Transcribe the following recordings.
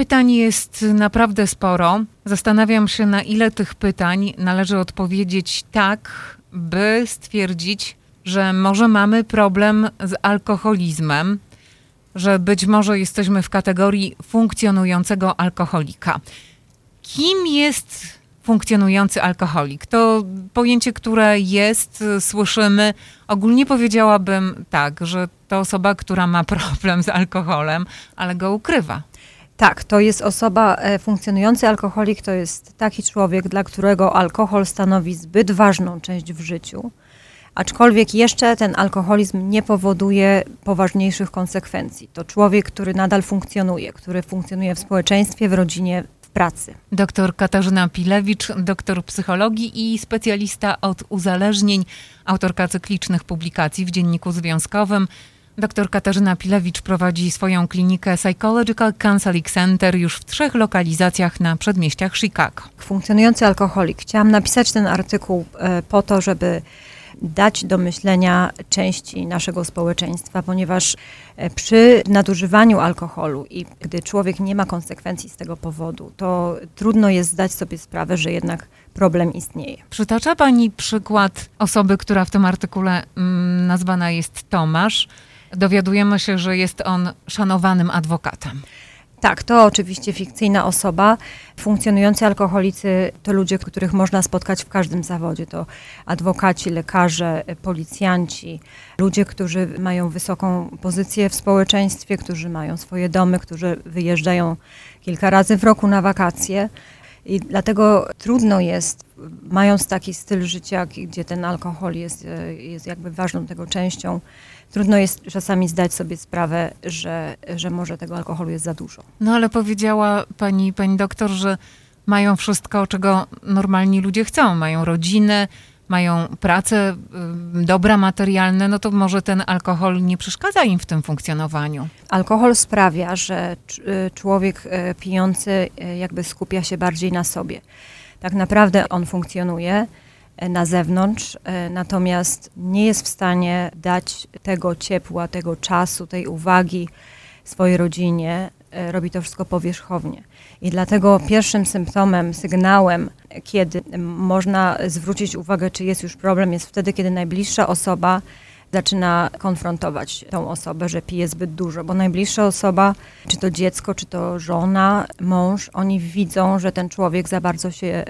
Pytań jest naprawdę sporo. Zastanawiam się, na ile tych pytań należy odpowiedzieć tak, by stwierdzić, że może mamy problem z alkoholizmem, że być może jesteśmy w kategorii funkcjonującego alkoholika. Kim jest funkcjonujący alkoholik? To pojęcie, które jest, słyszymy. Ogólnie powiedziałabym tak, że to osoba, która ma problem z alkoholem, ale go ukrywa. Tak, to jest osoba, e, funkcjonujący alkoholik to jest taki człowiek, dla którego alkohol stanowi zbyt ważną część w życiu, aczkolwiek jeszcze ten alkoholizm nie powoduje poważniejszych konsekwencji. To człowiek, który nadal funkcjonuje, który funkcjonuje w społeczeństwie, w rodzinie, w pracy. Doktor Katarzyna Pilewicz, doktor psychologii i specjalista od uzależnień, autorka cyklicznych publikacji w Dzienniku Związkowym. Doktor Katarzyna Pilewicz prowadzi swoją klinikę Psychological Counseling Center już w trzech lokalizacjach na przedmieściach Chicago. Funkcjonujący alkoholik. Chciałam napisać ten artykuł e, po to, żeby dać do myślenia części naszego społeczeństwa, ponieważ e, przy nadużywaniu alkoholu i gdy człowiek nie ma konsekwencji z tego powodu, to trudno jest zdać sobie sprawę, że jednak problem istnieje. Przytacza Pani przykład osoby, która w tym artykule mm, nazwana jest Tomasz. Dowiadujemy się, że jest on szanowanym adwokatem. Tak, to oczywiście fikcyjna osoba. Funkcjonujący alkoholicy to ludzie, których można spotkać w każdym zawodzie. To adwokaci, lekarze, policjanci, ludzie, którzy mają wysoką pozycję w społeczeństwie, którzy mają swoje domy, którzy wyjeżdżają kilka razy w roku na wakacje. I dlatego trudno jest, mając taki styl życia, gdzie ten alkohol jest, jest jakby ważną tego częścią, trudno jest czasami zdać sobie sprawę, że, że może tego alkoholu jest za dużo. No ale powiedziała pani, pani doktor, że mają wszystko, czego normalni ludzie chcą. Mają rodzinę, mają pracę, y, dobra materialne, no to może ten alkohol nie przeszkadza im w tym funkcjonowaniu. Alkohol sprawia, że y, człowiek y, pijący jakby skupia się bardziej na sobie. Tak naprawdę on funkcjonuje na zewnątrz, natomiast nie jest w stanie dać tego ciepła, tego czasu, tej uwagi swojej rodzinie. Robi to wszystko powierzchownie. I dlatego pierwszym symptomem, sygnałem, kiedy można zwrócić uwagę, czy jest już problem, jest wtedy, kiedy najbliższa osoba zaczyna konfrontować tą osobę, że pije zbyt dużo, bo najbliższa osoba, czy to dziecko, czy to żona, mąż, oni widzą, że ten człowiek za bardzo się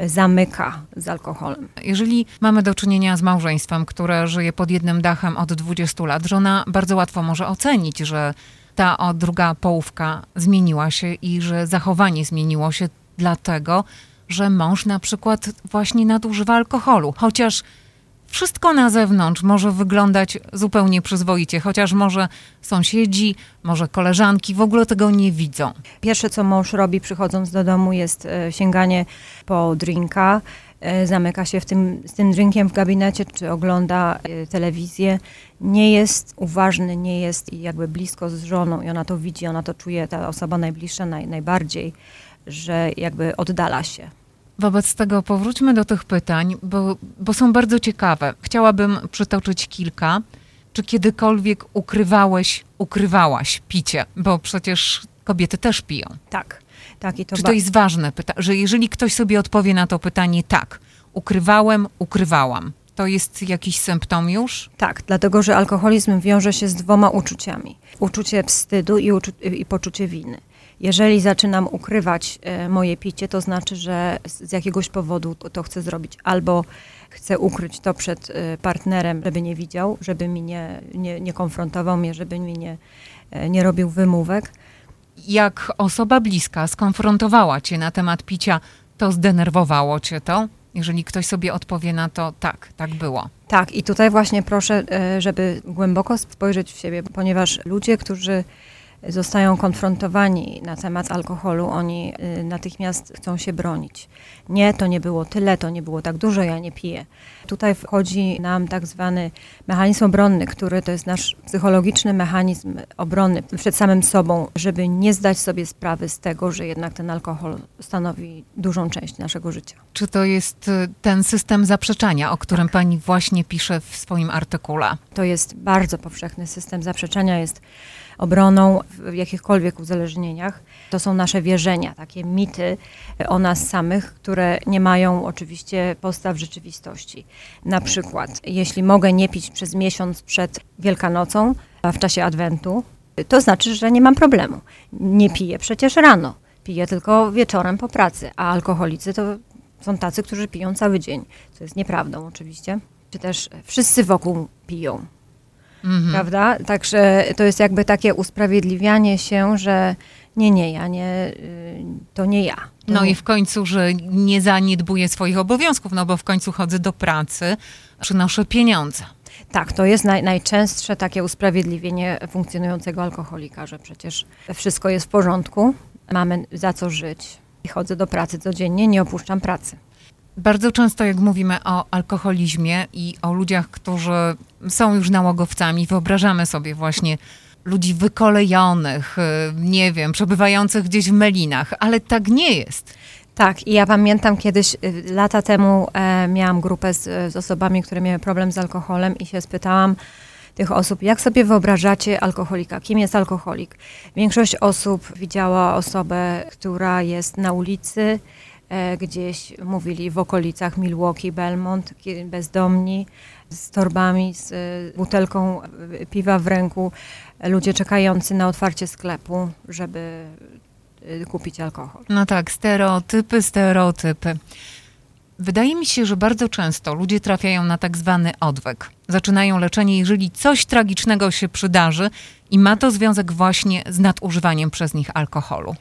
zamyka z alkoholem. Jeżeli mamy do czynienia z małżeństwem, które żyje pod jednym dachem od 20 lat, żona bardzo łatwo może ocenić, że ta o, druga połówka zmieniła się i że zachowanie zmieniło się dlatego, że mąż na przykład właśnie nadużywa alkoholu. Chociaż wszystko na zewnątrz może wyglądać zupełnie przyzwoicie, chociaż może sąsiedzi, może koleżanki w ogóle tego nie widzą. Pierwsze, co mąż robi przychodząc do domu, jest e, sięganie po drinka, zamyka się w tym, z tym drinkiem w gabinecie, czy ogląda e, telewizję. Nie jest uważny, nie jest jakby blisko z żoną i ona to widzi, ona to czuje, ta osoba najbliższa naj, najbardziej, że jakby oddala się. Wobec tego powróćmy do tych pytań, bo, bo są bardzo ciekawe. Chciałabym przytoczyć kilka. Czy kiedykolwiek ukrywałeś, ukrywałaś picie? Bo przecież kobiety też piją. Tak. Tak to Czy to jest ważne, że jeżeli ktoś sobie odpowie na to pytanie tak, ukrywałem, ukrywałam, to jest jakiś symptom już? Tak, dlatego że alkoholizm wiąże się z dwoma uczuciami. Uczucie wstydu i, uczu i poczucie winy. Jeżeli zaczynam ukrywać e, moje picie, to znaczy, że z jakiegoś powodu to chcę zrobić. Albo chcę ukryć to przed e, partnerem, żeby nie widział, żeby mi nie, nie, nie konfrontował mnie, żeby mi nie, e, nie robił wymówek. Jak osoba bliska skonfrontowała cię na temat picia, to zdenerwowało cię to? Jeżeli ktoś sobie odpowie na to, tak, tak było. Tak, i tutaj właśnie proszę, żeby głęboko spojrzeć w siebie, ponieważ ludzie, którzy zostają konfrontowani na temat alkoholu, oni y, natychmiast chcą się bronić. Nie, to nie było tyle, to nie było tak dużo, ja nie piję. Tutaj wchodzi nam tak zwany mechanizm obronny, który to jest nasz psychologiczny mechanizm obrony przed samym sobą, żeby nie zdać sobie sprawy z tego, że jednak ten alkohol stanowi dużą część naszego życia. Czy to jest y, ten system zaprzeczania, o którym tak. pani właśnie pisze w swoim artykule? To jest bardzo powszechny system zaprzeczania, jest obroną w jakichkolwiek uzależnieniach. To są nasze wierzenia, takie mity o nas samych, które nie mają oczywiście podstaw w rzeczywistości. Na przykład, jeśli mogę nie pić przez miesiąc przed Wielkanocą, a w czasie Adwentu, to znaczy, że nie mam problemu. Nie piję przecież rano, piję tylko wieczorem po pracy, a alkoholicy to są tacy, którzy piją cały dzień, co jest nieprawdą oczywiście. Czy też wszyscy wokół piją, mhm. prawda? Także to jest jakby takie usprawiedliwianie się, że nie, nie, ja nie, y, to nie ja. To no nie. i w końcu, że nie zaniedbuję swoich obowiązków, no bo w końcu chodzę do pracy, przynoszę pieniądze. Tak, to jest naj, najczęstsze takie usprawiedliwienie funkcjonującego alkoholika, że przecież wszystko jest w porządku, mamy za co żyć i chodzę do pracy codziennie, nie opuszczam pracy. Bardzo często, jak mówimy o alkoholizmie i o ludziach, którzy są już nałogowcami, wyobrażamy sobie właśnie ludzi wykolejonych, y, nie wiem, przebywających gdzieś w melinach, ale tak nie jest. Tak, i ja pamiętam kiedyś, y, lata temu e, miałam grupę z, z osobami, które miały problem z alkoholem i się spytałam tych osób, jak sobie wyobrażacie alkoholika? Kim jest alkoholik? Większość osób widziała osobę, która jest na ulicy, gdzieś mówili w okolicach Milwaukee, Belmont, bezdomni, z torbami, z e, butelką e, piwa w ręku, ludzie czekający na otwarcie sklepu, żeby e, kupić alkohol. No tak, stereotypy, stereotypy. Wydaje mi się, że bardzo często ludzie trafiają na tak zwany odwyk. Zaczynają leczenie, jeżeli coś tragicznego się przydarzy i ma to związek właśnie z nadużywaniem przez nich alkoholu.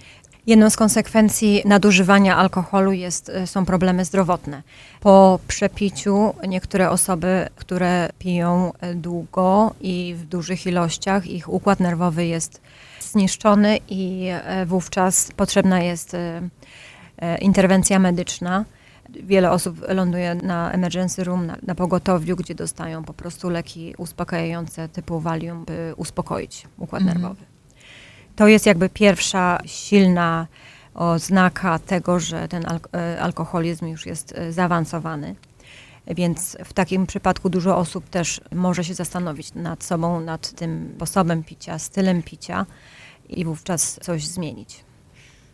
Jedną z konsekwencji nadużywania alkoholu jest, y, są problemy zdrowotne. Po przepiciu niektóre osoby, które piją y, długo i w dużych ilościach, ich układ nerwowy jest zniszczony i y, wówczas potrzebna jest interwencja medyczna. Wiele osób ląduje na emergency room, na, na pogotowiu, gdzie dostają po prostu leki uspokajające typu Valium, by uspokoić układ mhm. nerwowy. To jest jakby pierwsza silna oznaka tego, że ten e, alkoholizm już jest e, zaawansowany. Więc w takim przypadku dużo osób też może się zastanowić nad sobą, nad tym sposobem picia, stylem picia i wówczas coś zmienić.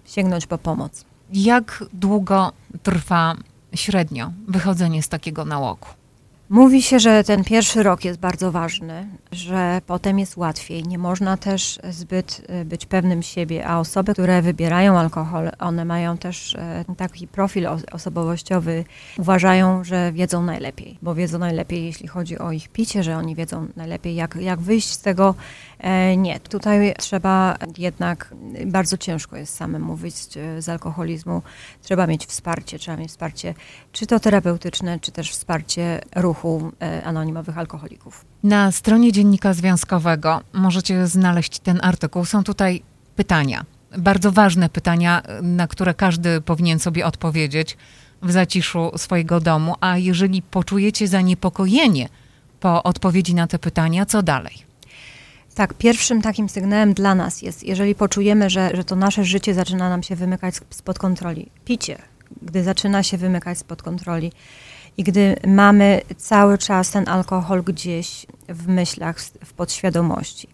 Sięgnąć po pomoc. Jak długo trwa średnio wychodzenie z takiego nałogu? Mówi się, że ten pierwszy rok jest bardzo ważny, że potem jest łatwiej. Nie można też zbyt e, być pewnym siebie, a osoby, które wybierają alkohol, one mają też e, taki profil osobowościowy, uważają, że wiedzą najlepiej, bo wiedzą najlepiej, jeśli chodzi o ich picie, że oni wiedzą najlepiej, jak, jak wyjść z tego. E, nie, tutaj trzeba jednak, bardzo ciężko jest samemu wyjść z alkoholizmu. Trzeba mieć wsparcie, trzeba mieć wsparcie, czy to terapeutyczne, czy też wsparcie ruchu ruchu e, anonimowych alkoholików. Na stronie Dziennika Związkowego możecie znaleźć ten artykuł. Są tutaj pytania, bardzo ważne pytania, na które każdy powinien sobie odpowiedzieć w zaciszu swojego domu. A jeżeli poczujecie zaniepokojenie po odpowiedzi na te pytania, co dalej? Tak, pierwszym takim sygnałem dla nas jest, jeżeli poczujemy, że, że to nasze życie zaczyna nam się wymykać spod kontroli. Picie, gdy zaczyna się wymykać spod kontroli, i gdy mamy cały czas ten alkohol gdzieś w myślach, w podświadomości,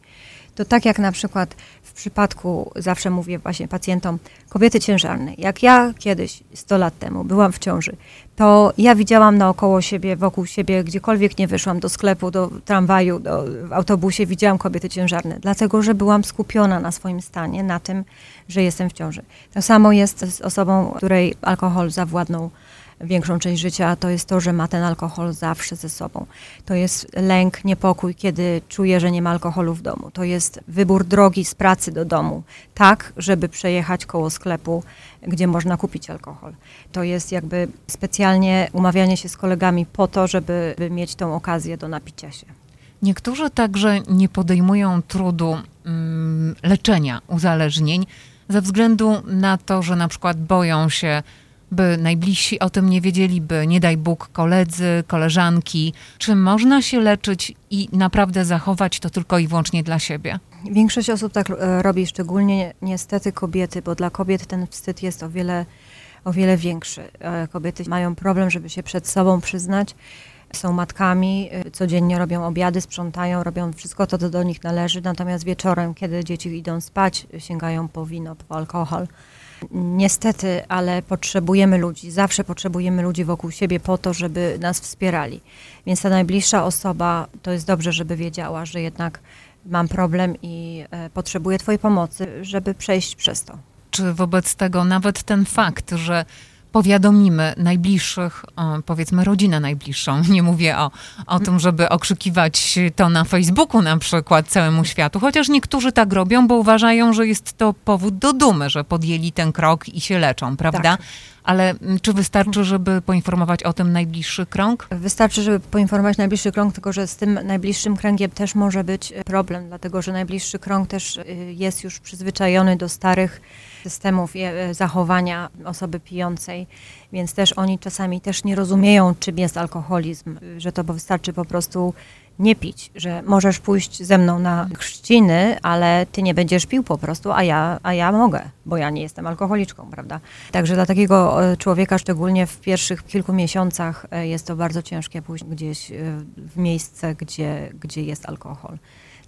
to tak jak na przykład w przypadku, zawsze mówię właśnie pacjentom, kobiety ciężarne. Jak ja kiedyś, 100 lat temu, byłam w ciąży, to ja widziałam naokoło siebie, wokół siebie, gdziekolwiek nie wyszłam, do sklepu, do tramwaju, do, w autobusie, widziałam kobiety ciężarne, dlatego że byłam skupiona na swoim stanie, na tym, że jestem w ciąży. To samo jest z osobą, której alkohol zawładnął większą część życia, to jest to, że ma ten alkohol zawsze ze sobą. To jest lęk, niepokój, kiedy czuje, że nie ma alkoholu w domu. To jest wybór drogi z pracy do domu, tak, żeby przejechać koło sklepu, gdzie można kupić alkohol. To jest jakby specjalnie umawianie się z kolegami po to, żeby mieć tą okazję do napicia się. Niektórzy także nie podejmują trudu mm, leczenia uzależnień ze względu na to, że na przykład boją się by najbliżsi o tym nie wiedzieli, by nie daj Bóg koledzy, koleżanki. Czy można się leczyć i naprawdę zachować to tylko i wyłącznie dla siebie? Większość osób tak e, robi, szczególnie niestety kobiety, bo dla kobiet ten wstyd jest o wiele, o wiele większy. E, kobiety mają problem, żeby się przed sobą przyznać są matkami, y, codziennie robią obiady, sprzątają, robią wszystko to, co do nich należy, natomiast wieczorem, kiedy dzieci idą spać, sięgają po wino, po alkohol. Niestety, ale potrzebujemy ludzi, zawsze potrzebujemy ludzi wokół siebie po to, żeby nas wspierali. Więc ta najbliższa osoba, to jest dobrze, żeby wiedziała, że jednak mam problem i e, potrzebuję Twojej pomocy, żeby przejść przez to. Czy wobec tego nawet ten fakt, że powiadomimy najbliższych, powiedzmy rodzinę najbliższą, nie mówię o, o tym, żeby okrzykiwać to na Facebooku na przykład całemu światu, chociaż niektórzy tak robią, bo uważają, że jest to powód do dumy, że podjęli ten krok i się leczą, prawda? Tak. Ale mm, czy wystarczy, żeby poinformować o tym najbliższy krąg? Wystarczy, żeby poinformować najbliższy krąg, tylko że z tym najbliższym kręgiem też może być problem, dlatego że najbliższy krąg też y, jest już przyzwyczajony do starych systemów e, zachowania osoby pijącej, więc też oni czasami też nie rozumieją, czym jest alkoholizm, że to wystarczy po prostu nie pić, że możesz pójść ze mną na chrzciny, ale ty nie będziesz pił po prostu, a ja, a ja mogę, bo ja nie jestem alkoholiczką, prawda? Także dla takiego e, człowieka, szczególnie w pierwszych kilku miesiącach, e, jest to bardzo ciężkie pójść gdzieś w miejsce, gdzie, gdzie jest alkohol.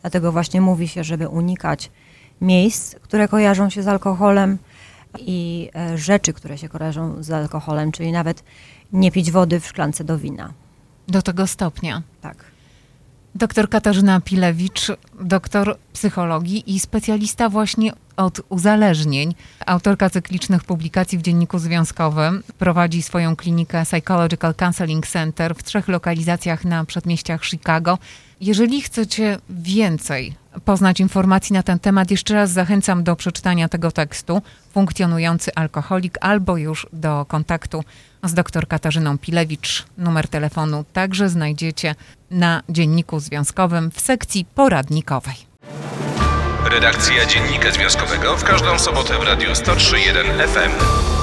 Dlatego właśnie mówi się, żeby unikać miejsc, które kojarzą się z alkoholem i e, rzeczy, które się kojarzą z alkoholem, czyli nawet nie pić wody w szklance do wina. Do tego stopnia. Tak. Doktor Katarzyna Pilewicz, doktor psychologii i specjalista właśnie od uzależnień. Autorka cyklicznych publikacji w Dzienniku Związkowym. Prowadzi swoją klinikę Psychological Counseling Center w trzech lokalizacjach na przedmieściach Chicago. Jeżeli chcecie więcej poznać informacji na ten temat, jeszcze raz zachęcam do przeczytania tego tekstu Funkcjonujący alkoholik albo już do kontaktu z dr Katarzyną Pilewicz. Numer telefonu także znajdziecie na Dzienniku Związkowym w sekcji poradnikowej. Redakcja Dziennika Związkowego w każdą sobotę w Radiu 103.1 FM.